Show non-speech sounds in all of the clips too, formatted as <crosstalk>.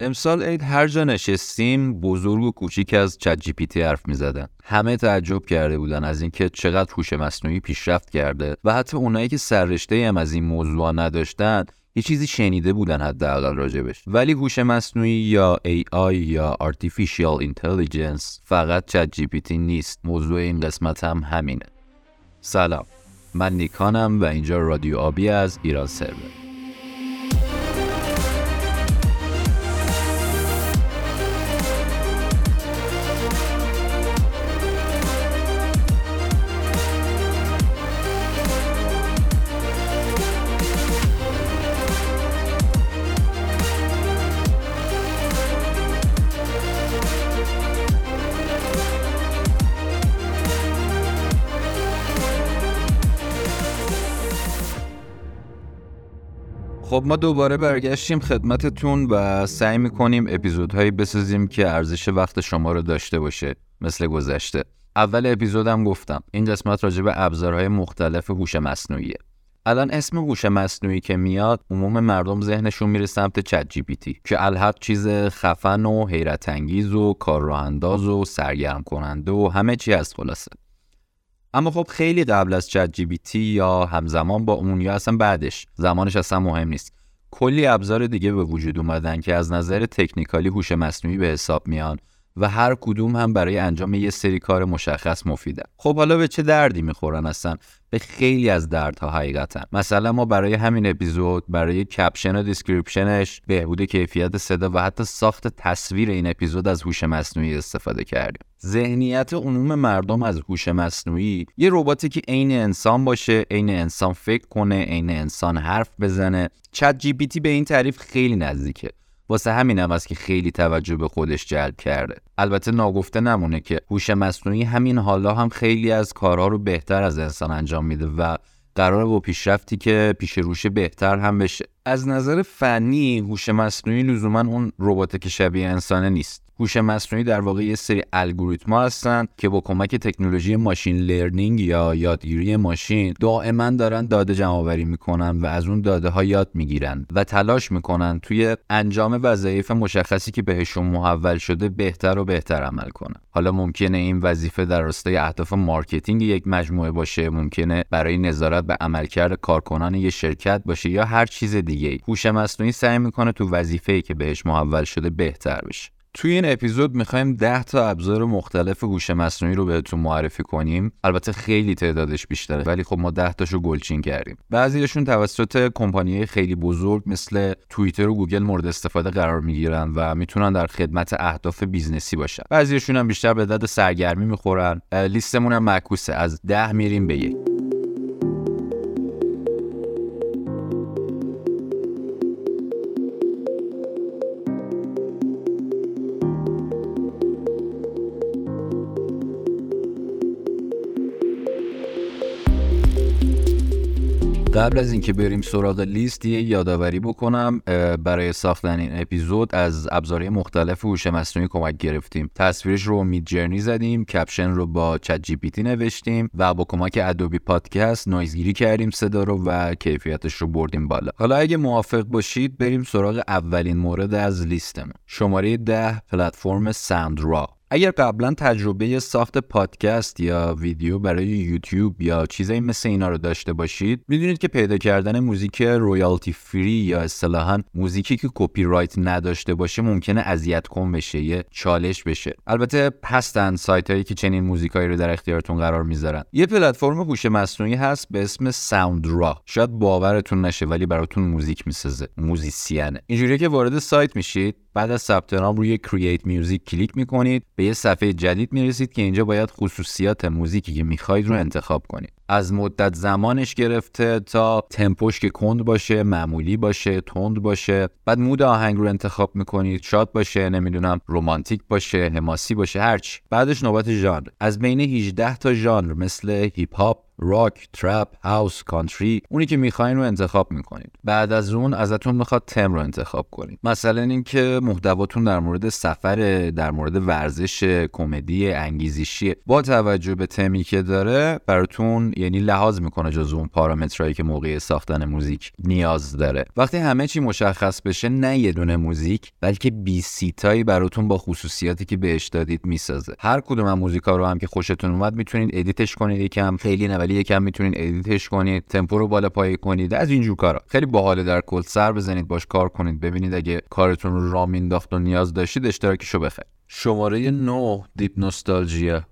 امسال عید هر جا نشستیم بزرگ و کوچیک از چت جی پی تی حرف می‌زدن. همه تعجب کرده بودن از اینکه چقدر هوش مصنوعی پیشرفت کرده و حتی اونایی که سررشته هم از این موضوع نداشتن یه چیزی شنیده بودن حداقل راجبش. ولی هوش مصنوعی یا AI یا Artificial Intelligence فقط چت جی پی تی نیست. موضوع این قسمت هم همینه. سلام. من نیکانم و اینجا رادیو آبی از ایران سرور خب ما دوباره برگشتیم خدمتتون و سعی می‌کنیم اپیزودهایی بسازیم که ارزش وقت شما رو داشته باشه مثل گذشته. اول اپیزودم گفتم این قسمت راجع به ابزارهای مختلف هوش مصنوعیه. الان اسم هوش مصنوعی که میاد عموم مردم ذهنشون میره سمت چت جی پی تی که الحق چیز خفن و حیرت انگیز و کار و سرگرم کننده و همه چی از خلاصه. اما خب خیلی قبل از چت جی بی تی یا همزمان با اون یا اصلا بعدش. زمانش اصلا مهم نیست. کلی ابزار دیگه به وجود اومدن که از نظر technically هوش مصنوعی به حساب میان و هر کدوم هم برای انجام یه سری کار مشخص مفیده. خب حالا به چه دردی می‌خورن اصلا؟ به خیلی از دردها حقیقتا مثلا ما برای همین اپیزود برای caption و description ش بهبود کیفیت صدا و حتی ساخت تصویر این اپیزود از هوش مصنوعی استفاده کردیم. ذهنیت عموم مردم از هوش مصنوعی. یه رباتی که عین انسان باشه عین انسان فکر کنه عین انسان حرف بزنه. Chat G به این تعریف خیلی نزدیکه. واسه همین هم است که خیلی توجه به خودش جلب کرده. البته ناگفته نمونه که هوش مصنوعی همین حالا هم خیلی از کارها رو بهتر از انسان انجام میده و قرار با پیشرفتی که پیش روش بهتر هم بشه. از نظر فنی هوش مصنوعی لزوما اون ربات که شبیه انسانه نیست. هوش مصنوعی در واقع یه سری الگوریتما هستن که با کمک تکنولوژی machine learning یا یادگیری ماشین دائما دارن داده جمع آوری می‌کنن و از اون داده ها یاد می‌گیرن و تلاش می‌کنن توی انجام وظایف مشخصی که بهشون محول شده بهتر و بهتر عمل کنن. حالا ممکنه این وظیفه در راستای اهداف marketing یک مجموعه باشه ممکنه برای نظارت به عملکرد کارکنان یک شرکت باشه یا هر چیز دیگه هوش مصنوعی سعی می‌کنه تو وظیفه‌ای که بهش محول شده بهتر بشه. توی این اپیزود می‌خوایم 10 تا ابزار مختلف هوش مصنوعی رو بهتون معرفی کنیم. البته خیلی تعدادش بیشتره ولی خب ما 10 تاشو گلچین کردیم. بعضیشون توسط کمپانی خیلی بزرگ مثل توییتر و گوگل مورد استفاده قرار می‌گیرن و می‌تونن در خدمت اهداف business ی باشن. بعضیشون هم بیشتر به درد سرگرمی می‌خورن. لیستمون هم معکوسه. از 10 میریم به یک. قبل از اینکه بریم سراغ لیست یه یادآوری بکنم برای ساختن این اپیزود از ابزارهای مختلف هوش مصنوعی کمک گرفتیم. تصویرش رو Midjourney زدیم caption رو با ChatGPT نوشتیم و با کمک Adobe Podcast نویزگیری کردیم صدا رو و کیفیتش رو بردیم بالا. حالا اگه موافق باشید بریم سراغ اولین مورد از لیستمون. شماره ده پلتفرم Soundraw اگر قبلا تجربه ساخت پادکست یا ویدیو برای یوتیوب یا چیزایی مثل اینا رو داشته باشید می‌دونید که پیدا کردن موزیک royalty free یا اصطلاحا موزیکی که کپی رایت نداشته باشه ممکنه اذیت کننده بشه یه چالش بشه. البته هستن سایت هایی که چنین موزیکایی رو در اختیارتون قرار می‌ذارن. یه پلتفرم هوش مصنوعی هست به اسم Soundraw شاید باورتون نشه ولی براتون موزیک می‌سازه. موزیسینه اینجوریه که وارد سایت میشید. بعد از ثبت نام روی Create Music کلیک می‌کنید. به یه صفحه جدید می‌رسید که اینجا باید خصوصیات موزیکی که می‌خواید رو انتخاب کنید. از مدت زمانش گرفته تا تمپوش که کند باشه معمولی باشه تند باشه. بعد mood آهنگ رو انتخاب می‌کنید. شاد باشه نمی‌دونم رومانتیک باشه حماسی باشه هرچی بعدش نوبت ژانر. از بین 18 تا ژانر مثل هیپ هاپ راک trap house country اونی که می‌خواین رو انتخاب می‌کنید. بعد از اون ازتون می‌خواد تم رو انتخاب کنید. مثلا اینکه محتواتون در مورد سفر در مورد ورزش کمدی انگیزشی با توجه به تمی که داره براتون یعنی لحاظ می‌کنه جز اون پارامترهایی که موقع ساختن موزیک نیاز داره. وقتی همه چی مشخص بشه نه یه دونه موزیک بلکه 20 سیتایی براتون با خصوصیاتی که بهش دادید می‌سازه. هر کدوم از موزیکا رو هم که خوشتون اومد می‌تونید edit ش کنید یکم. خیلی ولی یکم می‌تونید edit ش کنید تمپو رو بالا پایین کنید از اینجور کارا. خیلی باحاله در کل سر بزنید باش کار کنید. ببینید اگه کارتون رو راه مینداخت و نیاز داشتید اشتراکشو بخرید شماره 9 Deep Nostalgia.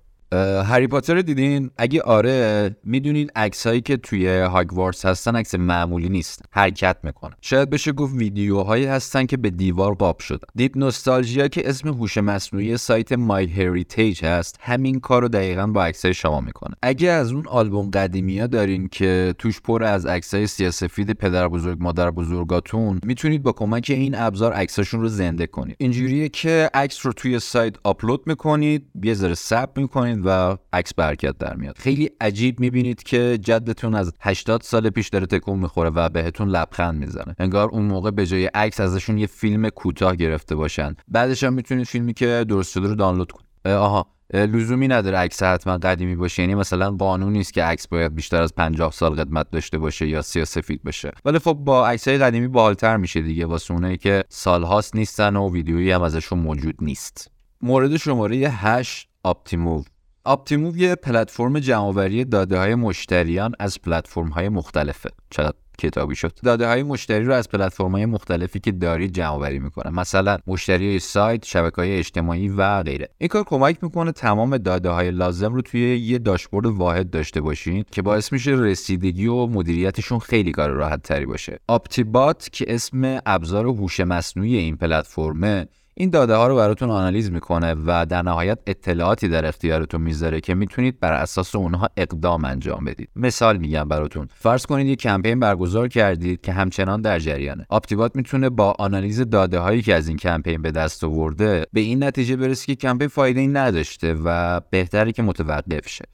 هری پاتر دیدین؟ اگه آره می‌دونین عکس هایی که توی هاگوارتس هستن عکس معمولی نیست حرکت می‌کنن. شاید بشه گفت ویدیوهایی هستن که به دیوار قاب شدن. Deep Nostalgia که اسم هوش مصنوعی سایت MyHeritage هست همین کار رو دقیقا با عکسای شما می‌کنه. اگه از اون آلبوم قدیمی ها دارین که توش پر از عکسای سیاه‌سفید پدر بزرگ مادر بزرگاتون می‌تونید با کمک این ابزار عکساشون رو زنده کنید. اینجوریه که عکس رو توی سایت آپلود می‌کنید یه ذره صبر می‌کنید و عکس به حرکت در میاد. خیلی عجیب می‌بینید که جدتون از 80 سال پیش داره تکون می‌خوره و بهتون لبخند می‌زنه. انگار اون موقع به جای عکس ازشون یه فیلم کوتاه گرفته باشن. بعدش هم می‌تونید فیلمی که درست شده رو دانلود کنید. آها لزومی نداره عکس حتما قدیمی باشه. یعنی مثلا قانون نیست که عکس باید بیشتر از 50 سال قدمت داشته باشه یا سیاه‌سفید باشه. ولی خب با عکسای قدیمی باحالتر میشه دیگه. واسه اونایی که سالهاست نیستن و ویدیویی هم ازشون موجود نیست. مورد شماره 8 Optimove Optimove یه پلتفرم جمع‌آوری داده های مشتریان از پلتفرم های مختلفه. چقدر کتابی شد؟ داده های مشتری رو از پلتفرم های مختلفی که دارید جمع آوری می‌کنه. مثلا مشتری سایت شبکه های اجتماعی و غیره. این کار کمک می‌کنه تمام داده های لازم رو توی یه داشبورد واحد داشته باشین که باعث میشه رسیدگی و مدیریتشون خیلی کار راحت تری باشه. آپتیبات که اسم ابزار هوش مصنوعی این پلتفرمه این داده ها رو براتون آنالیز می‌کنه و در نهایت اطلاعاتی در اختیارتون می‌ذاره که می‌تونید بر اساس اونها اقدام انجام بدید. مثال میگم براتون. فرض کنید یک کمپین برگزار کردید که همچنان در جریانه. آپتیبات می‌تونه با آنالیز داده هایی که از این کمپین به دست آورده به این نتیجه برسه که کمپین فایده ای نداشته و بهتره که متوقف شه.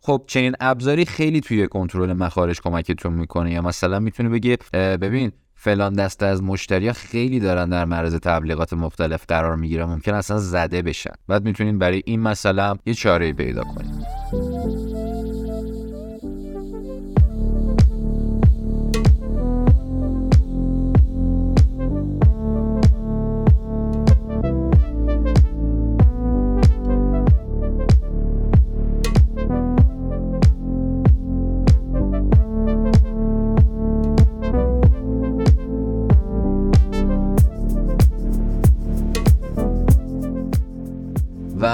خب چنین ابزاری خیلی توی کنترل مخارج کمکتون می‌کنه. یا مثلا می‌تونه بگه ببین فلان دسته از مشتریا خیلی دارن در معرض تبلیغات مختلف قرار می‌گیرن. ممکن اصلا زده بشن. بعد می‌تونین برای این مسئله یه چاره پیدا کنید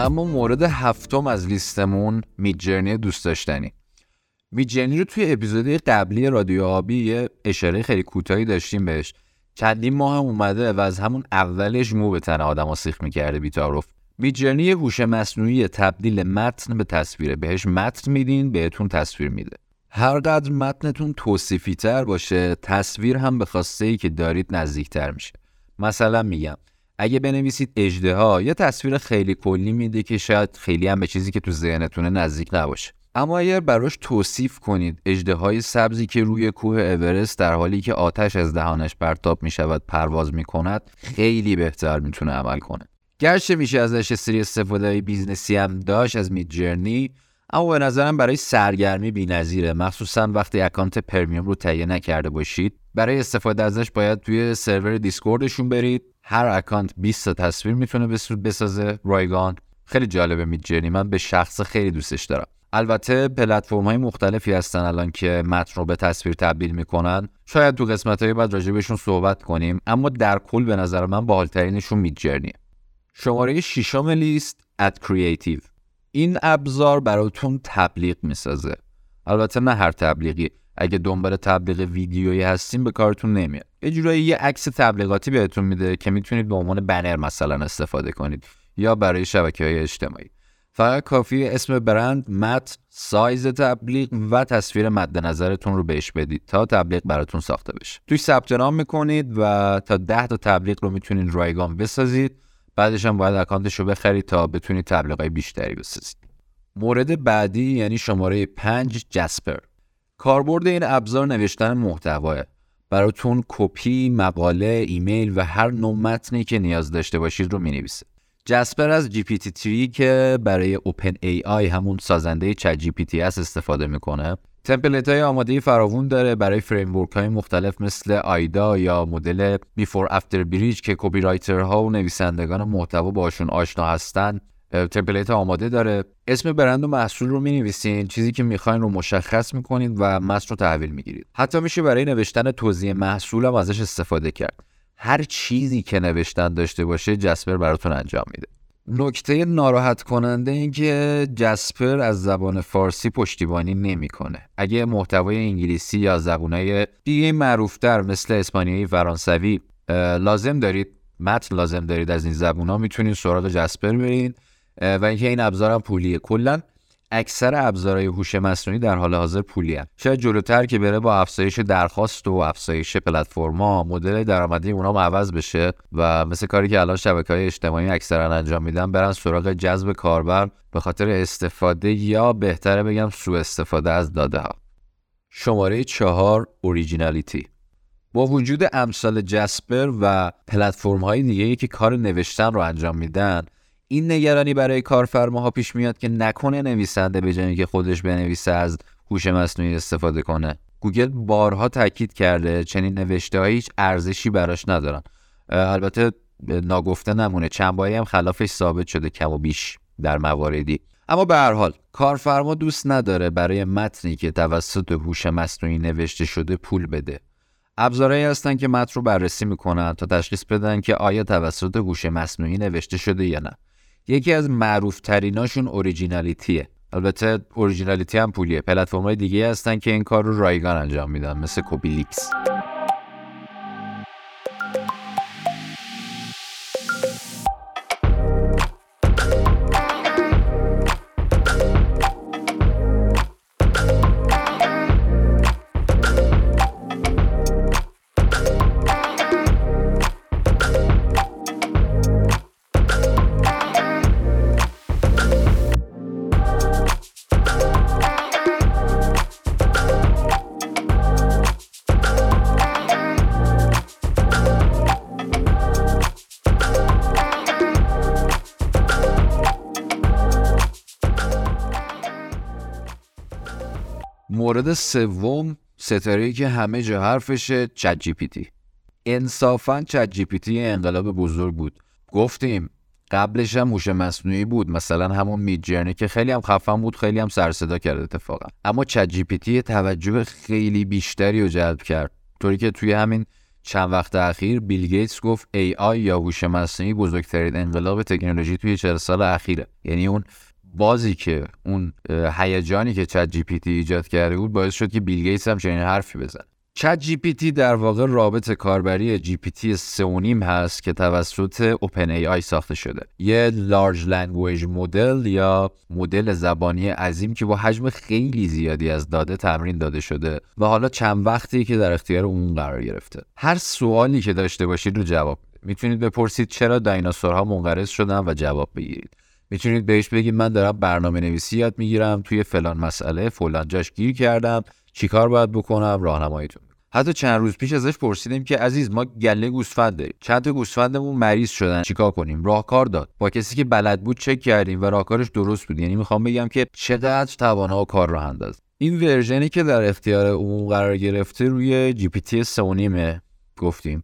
اما مورد هفتم از لیستمون میجرنی دوست داشتنی. میجرنی رو توی اپیزود قبلی رادیو آبی یه اشاره خیلی کوتاهی داشتیم بهش. چندین ماه اومده و از همون اولش مو به تن آدم سیخ می‌کرده بیتاروف. میجرنی هوش مصنوعی تبدیل متن به تصویره. بهش متن میدین بهتون تصویر میده. هرقدر متنتون توصیفی تر باشه تصویر هم به خواسته ای که دارید نزدیکتر میشه. مثلا میگم اگه بنویسید اژدها یه تصویر خیلی کلی میده که شاید خیلی هم به چیزی که تو ذهنتونه نزدیک نباشه. اما اگر براش توصیف کنید اژدهای سبزی که روی کوه اورست در حالی که آتش از دهانش پرتاب می شود پرواز می کند خیلی بهتر می‌تونه عمل کنه. گرچه میشه ازش سری استفاده business ی هم داشت از Midjourney اما به نظرم برای سرگرمی بی‌نظیره. مخصوصا وقتی account premium رو تهیه نکرده باشید. برای استفاده ازش باید توی سرور Discord شون برید. هر account 20 تا تصویر می‌تونه بسازه. رایگان. خیلی جالبه میجرنی من به شخص خیلی دوستش دارم. البته پلتفرم های مختلفی هستن الان که متن رو به تصویر تبدیل می‌کنن. شاید تو قسمت های بعد راجبشون صحبت کنیم. اما در کل به نظر من باحالترینشون میجرنیه شماره ششم لیست اد کریتیو. این ابزار براتون تبلیغ می‌سازه. البته نه هر تبلیغی. اگه دنبال تبلیغ ویدیویی هستین به کارتون نمیاد. یه جورایی یه عکس تبلیغاتی بهتون میده که می‌تونید به عنوان بنر مثلا استفاده کنید یا برای شبکه های اجتماعی. فقط کافیه اسم برند متن سایز تبلیغ و تصویر مد نظرتون رو بهش بدید تا تبلیغ براتون ساخته بشه. توش ثبت نام می‌کنید و تا 10 تا تبلیغ رو می‌تونید رایگان بسازید. بعدش هم باید account ش رو بخرید تا بتونید تبلیغ بیشتری بسازید مورد بعدی یعنی شماره 5 Jasper کاربرد این ابزار نوشتن محتواه. براتون کپی، مقاله، ایمیل و هر نوع متنی که نیاز داشته باشید رو می‌نویسه. Jasper از GPT-3 که برای OpenAI همون سازنده ChatGPT استفاده می‌کنه. template های آماده فراوون داره برای framework های مختلف مثل AIDA یا مدل Before After Bridge که copywriter ها و نویسندگان محتوا باشون آشنا هستن template آماده داره. اسم برند و محصول رو می چیزی که می‌خواین رو مشخص می‌کنید و متن رو تحویل می‌گیرید. حتی میشه برای نوشتن توضیح محصول هم ازش استفاده کرد. هر چیزی که نوشتن داشته باشه جسپر براتون انجام میده. نکته ناراحت کننده این که جسپر از زبان فارسی پشتیبانی نمی‌کنه. اگه محتوای انگلیسی یا زبونای دیگه معروفتر مثل اسپانیایی فرانسوی لازم دارید متن لازم دارید از این زبون ها می‌تونید سراغ جسپر برین و اینکه این ابزارم پولیه کلا اکثر ابزارهای هوش مصنوعی در حال حاضر پولی هست شاید جلوتر که بره با افزایش درخواست و افزایش پلتفرما مدل درآمدی اونا عوض بشه و مثل کاری که الان شبکه های اجتماعی اکثرا انجام میدن برن سراغ جذب کاربر به خاطر استفاده یا بهتره بگم سوء استفاده از داده ها شماره چهار Originality با وجود امثال Jasper و پلتفرم های دیگه که کار نوشتن رو انجام میدن این نگرانی برای کارفرماها پیش میاد که نکنه نویسنده به جایی که خودش بنویسه از هوش مصنوعی استفاده کنه. گوگل بارها تاکید کرده چنین نوشته هیچ ارزشی براش ندارن. البته ناگفته نمونه چند باری هم خلافش ثابت شده کم و بیش در مواردی. اما به هر حال کارفرما دوست نداره برای متنی که توسط هوش مصنوعی نوشته شده پول بده. ابزارهایی هستن که متن رو بررسی می‌کنن تا تشخیص بدن که آیا توسط هوش مصنوعی نوشته شده یا نه. یکی از معروف تریناشون Originality ه. البته Originality هم پولیه. پلتفرم های دیگه هستن که این کار رو رایگان انجام میدن مثل Copyleaks مورد سوم ستاره که همه جا حرفشه چت جی پی تی انصافا چت جی پی تی انقلاب بزرگ بود. گفتیم قبلش هم هوش مصنوعی بود مثلا همون Midjourney که خیلی هم خفن بود خیلی هم سر صدا کرد اتفاقا. اما ChatGPT توجه خیلی بیشتری رو جلب کرد. طوری که توی همین چند وقت اخیر بیل گیتس گفت AI یا هوش مصنوعی بزرگترین انقلاب تکنولوژی توی 40 سال اخیره. یعنی اون بازی که اون هیجانی که ChatGPT ایجاد کرده بود باعث شد که بیل گیتس هم چنین حرفی بزنه ChatGPT در واقع رابط کاربری GPT سه و نیم هست که توسط OpenAI ساخته شده. یه large language model یا مدل زبانی عظیم که با حجم خیلی زیادی از داده تمرین داده شده و حالا چند وقتی که در اختیار عموم قرار گرفته. هر سوالی که داشته باشید رو جواب می‌تونید بپرسید چرا دایناسورها منقرض شدن و جواب بگیرید. می‌تونید بهش بگید من دارم برنامه نویسی یاد می‌گیرم توی فلان مسئله فلان جاش گیر کردم. چیکار باید بکنم؟ راهنماییتون حتی چند روز پیش ازش پرسیدیم که عزیز ما گله گوسفند داریم چند تا گوسفندمون مریض شدن. چیکار کنیم؟ راهکار داد. با کسی که بلد بود چک کردیم و راهکارش درست بود. یعنی می‌خوام بگم که چقدر توانا و کار راه انداز. این ورژنی که در اختیار عموم قرار گرفته روی جی پی تی گفتیم.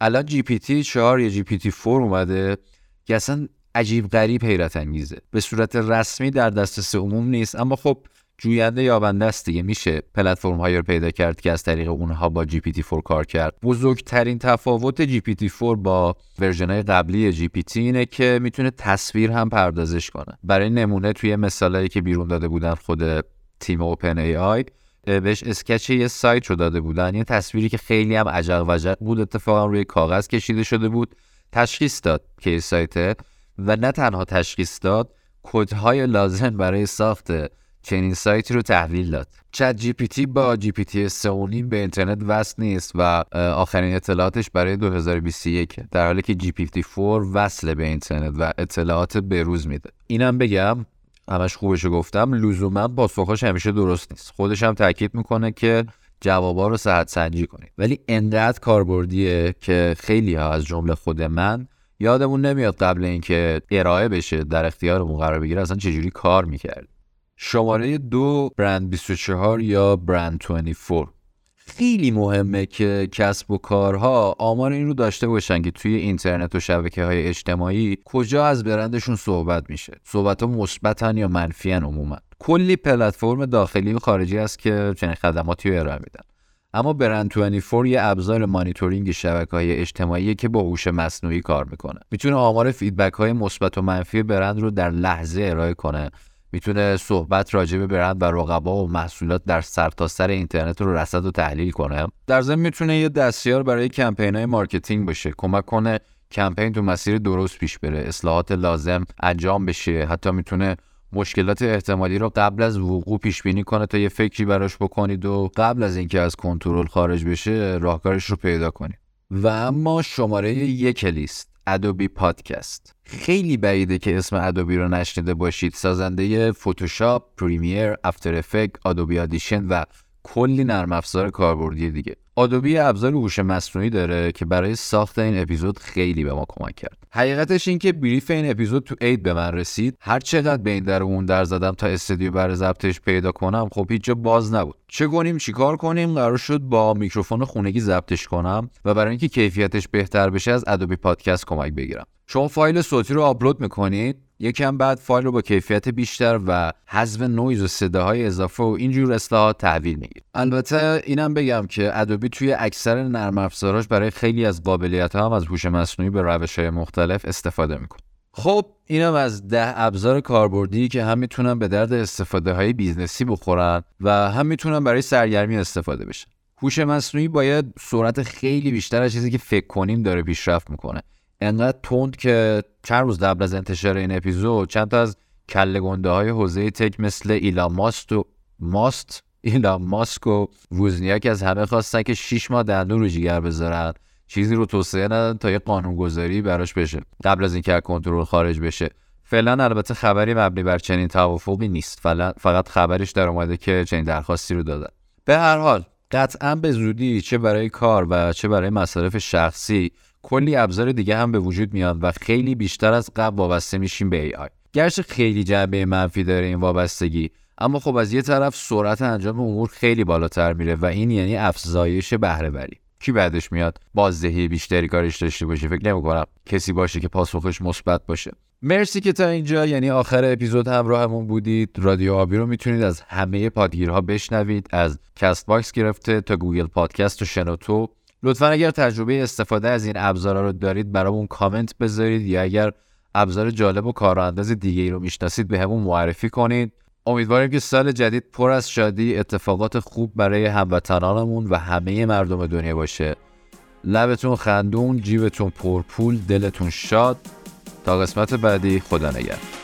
الان جی پی تی 4 یا جی پی تی 4 اومده که اصلا عجیب غریب حیرت انگیزه. به صورت رسمی در دسترس عموم نیست اما خب جوینده یابنده است دیگه. میشه پلتفرم هایی رو پیدا کرد که از طریق اونها با GPT 4 کار کرد. بزرگترین تفاوت GPT 4 با version های قبلی GPT اینه که می‌تونه تصویر هم پردازش کنه. برای نمونه توی مثالایی که بیرون داده بودن خود تیم OpenAI بهش sketch یه سایت رو داده بودن. یه تصویری که خیلی هم عجق وجق بود. اتفاقا روی کاغذ کشیده شده بود. تشخیص داد که سایته و نه تنها تشخیص داد کدهای لازم برای ساخت چنین سایتی رو تحویل داد. چت جی پی تی با جی پی تی به اینترنت وصل نیست و آخرین اطلاعاتش برای 2021 در حالی که GPT 4 وصل به اینترنت و اطلاعات بروز میده. اینم بگم همش خوبش گفتم لزوما پاسخاش همیشه درست نیست. خودش هم تاکید می‌کنه که جوابا رو صحت سنجی کنید. ولی انقدر کاربردیه که خیلی ها از جمله خود من یادمون نمیاد قبل اینکه ارائه بشه در اختیارمون قرار بگیره اصلا چجوری کار می‌کرد شماره دو برند 24 یا برند 24 خیلی مهمه که کسب و کارها آمار این رو داشته باشن که توی اینترنت و شبکه های اجتماعی کجا از برندشون صحبت میشه. صحبت ها مثبتن یا منفیان عموما. کلی پلتفرم داخلی و خارجی هست که چنین خدماتی رو ارائه میدن. اما Brand24 یه ابزار مانیتورینگ شبکه های اجتماعی که با هوش مصنوعی کار می‌کنه. می‌تونه آمار feedback های مثبت و منفی برند رو در لحظه ارائه کنه. می‌تونه صحبت راجع به برند و رقبا و محصولات در سرتاسر اینترنت رو رصد و تحلیل کنه. در ضمن می‌تونه یه دستیار برای کمپین های marketing باشه کمک کنه کمپین تو مسیر درست پیش بره. اصلاحات لازم انجام بشه. حتی می‌تونه مشکلات احتمالی رو قبل از وقوع پیش بینی کنه تا یه فکری براش بکنید و قبل از اینکه از کنترل خارج بشه راهکارش رو پیدا کنید. و اما شماره یک لیست Adobe Podcast خیلی بعیده که اسم Adobe رو نشنیده باشید. سازنده Photoshop، Premiere، After Effects، Adobe Audition و کلی نرم افزار کاربردی دیگه. Adobe ابزار هوش مصنوعی داره که برای ساخت این اپیزود خیلی به ما کمک کرد. حقیقتش این که brief این اپیزود تو عید به من رسید. هر چقدر به این در اون در زدم تا استودیو برای ضبطش پیدا کنم خب هیچ جا باز نبود. چه کنیم چیکار کنیم؟ قرار شد با میکروفون خونگی ضبطش کنم و برای اینکه کیفیتش بهتر بشه از Adobe Podcast کمک بگیرم. شما فایل صوتی رو آپلود می‌کنید یکم بعد فایل رو با کیفیت بیشتر و حذف نویز و صداهای اضافه و اینجور اصلاحات تحویل می‌گیرید البته اینم بگم که Adobe توی اکثر نرم افزاراش برای خیلی از قابلیت هم از هوش مصنوعی به روش های مختلف استفاده می‌کنه. خب اینم از ده ابزار کاربردی که هم می‌تونن به درد استفاده های business ی بخورن و هم می‌تونن برای سرگرمی استفاده بشن. هوش مصنوعی با یه سرعت خیلی بیشتر از چیزی که فکر کنیم داره پیشرفت می‌کنه. انقدر تند که چند روز قبل از انتشار این اپیزود چند تا از کله گنده های حوزه تک مثل ایلان ماست و ماست <laughs> ایلان ماسک و ووزنیاک از همه خواستن که 6 ماه دندون رو جیگر بذارن. چیزی رو توصیه ندادن تا یه قانونگذاری براش بشه. قبل از اینکه کنترل خارج بشه. فعلا البته خبری مبنی بر چنین توافقی نیست. فقط خبرش در اومده که چنین درخواستی رو دادن. به هر حال قطعا به زودی چه برای کار و چه برای مصارف شخصی کلی ابزار دیگه هم به وجود میاد و خیلی بیشتر از قبل وابسته میشیم به AI گرچه خیلی جنبه منفی داره این وابستگی اما خب از یه طرف سرعت انجام امور خیلی بالاتر میره و این یعنی افزایش بهره وری کی بدش میاد؟ بازدهی بیشتری کارش داشته باشه فکر نمی‌کنم کسی باشه که پاسخش مثبت باشه. مرسی که تا اینجا یعنی آخر اپیزود همراهمون بودید. رادیو آبی رو می‌تونید از همه پادگیرها بشنوید از Castbox گرفته تا Google Podcast و شنوتو لطفا اگر تجربه استفاده از این ابزارا رو دارید برامون کامنت بذارید یا اگر ابزار جالب و کارانداز دیگه ای رو می‌شناسید به همون معرفی کنید. امیدواریم که سال جدید پر از شادی اتفاقات خوب برای هموطنانمون و همه مردم دنیا باشه. لبتون خندون جیبتون پرپول دلتون شاد. تا قسمت بعدی خدا نگهدار.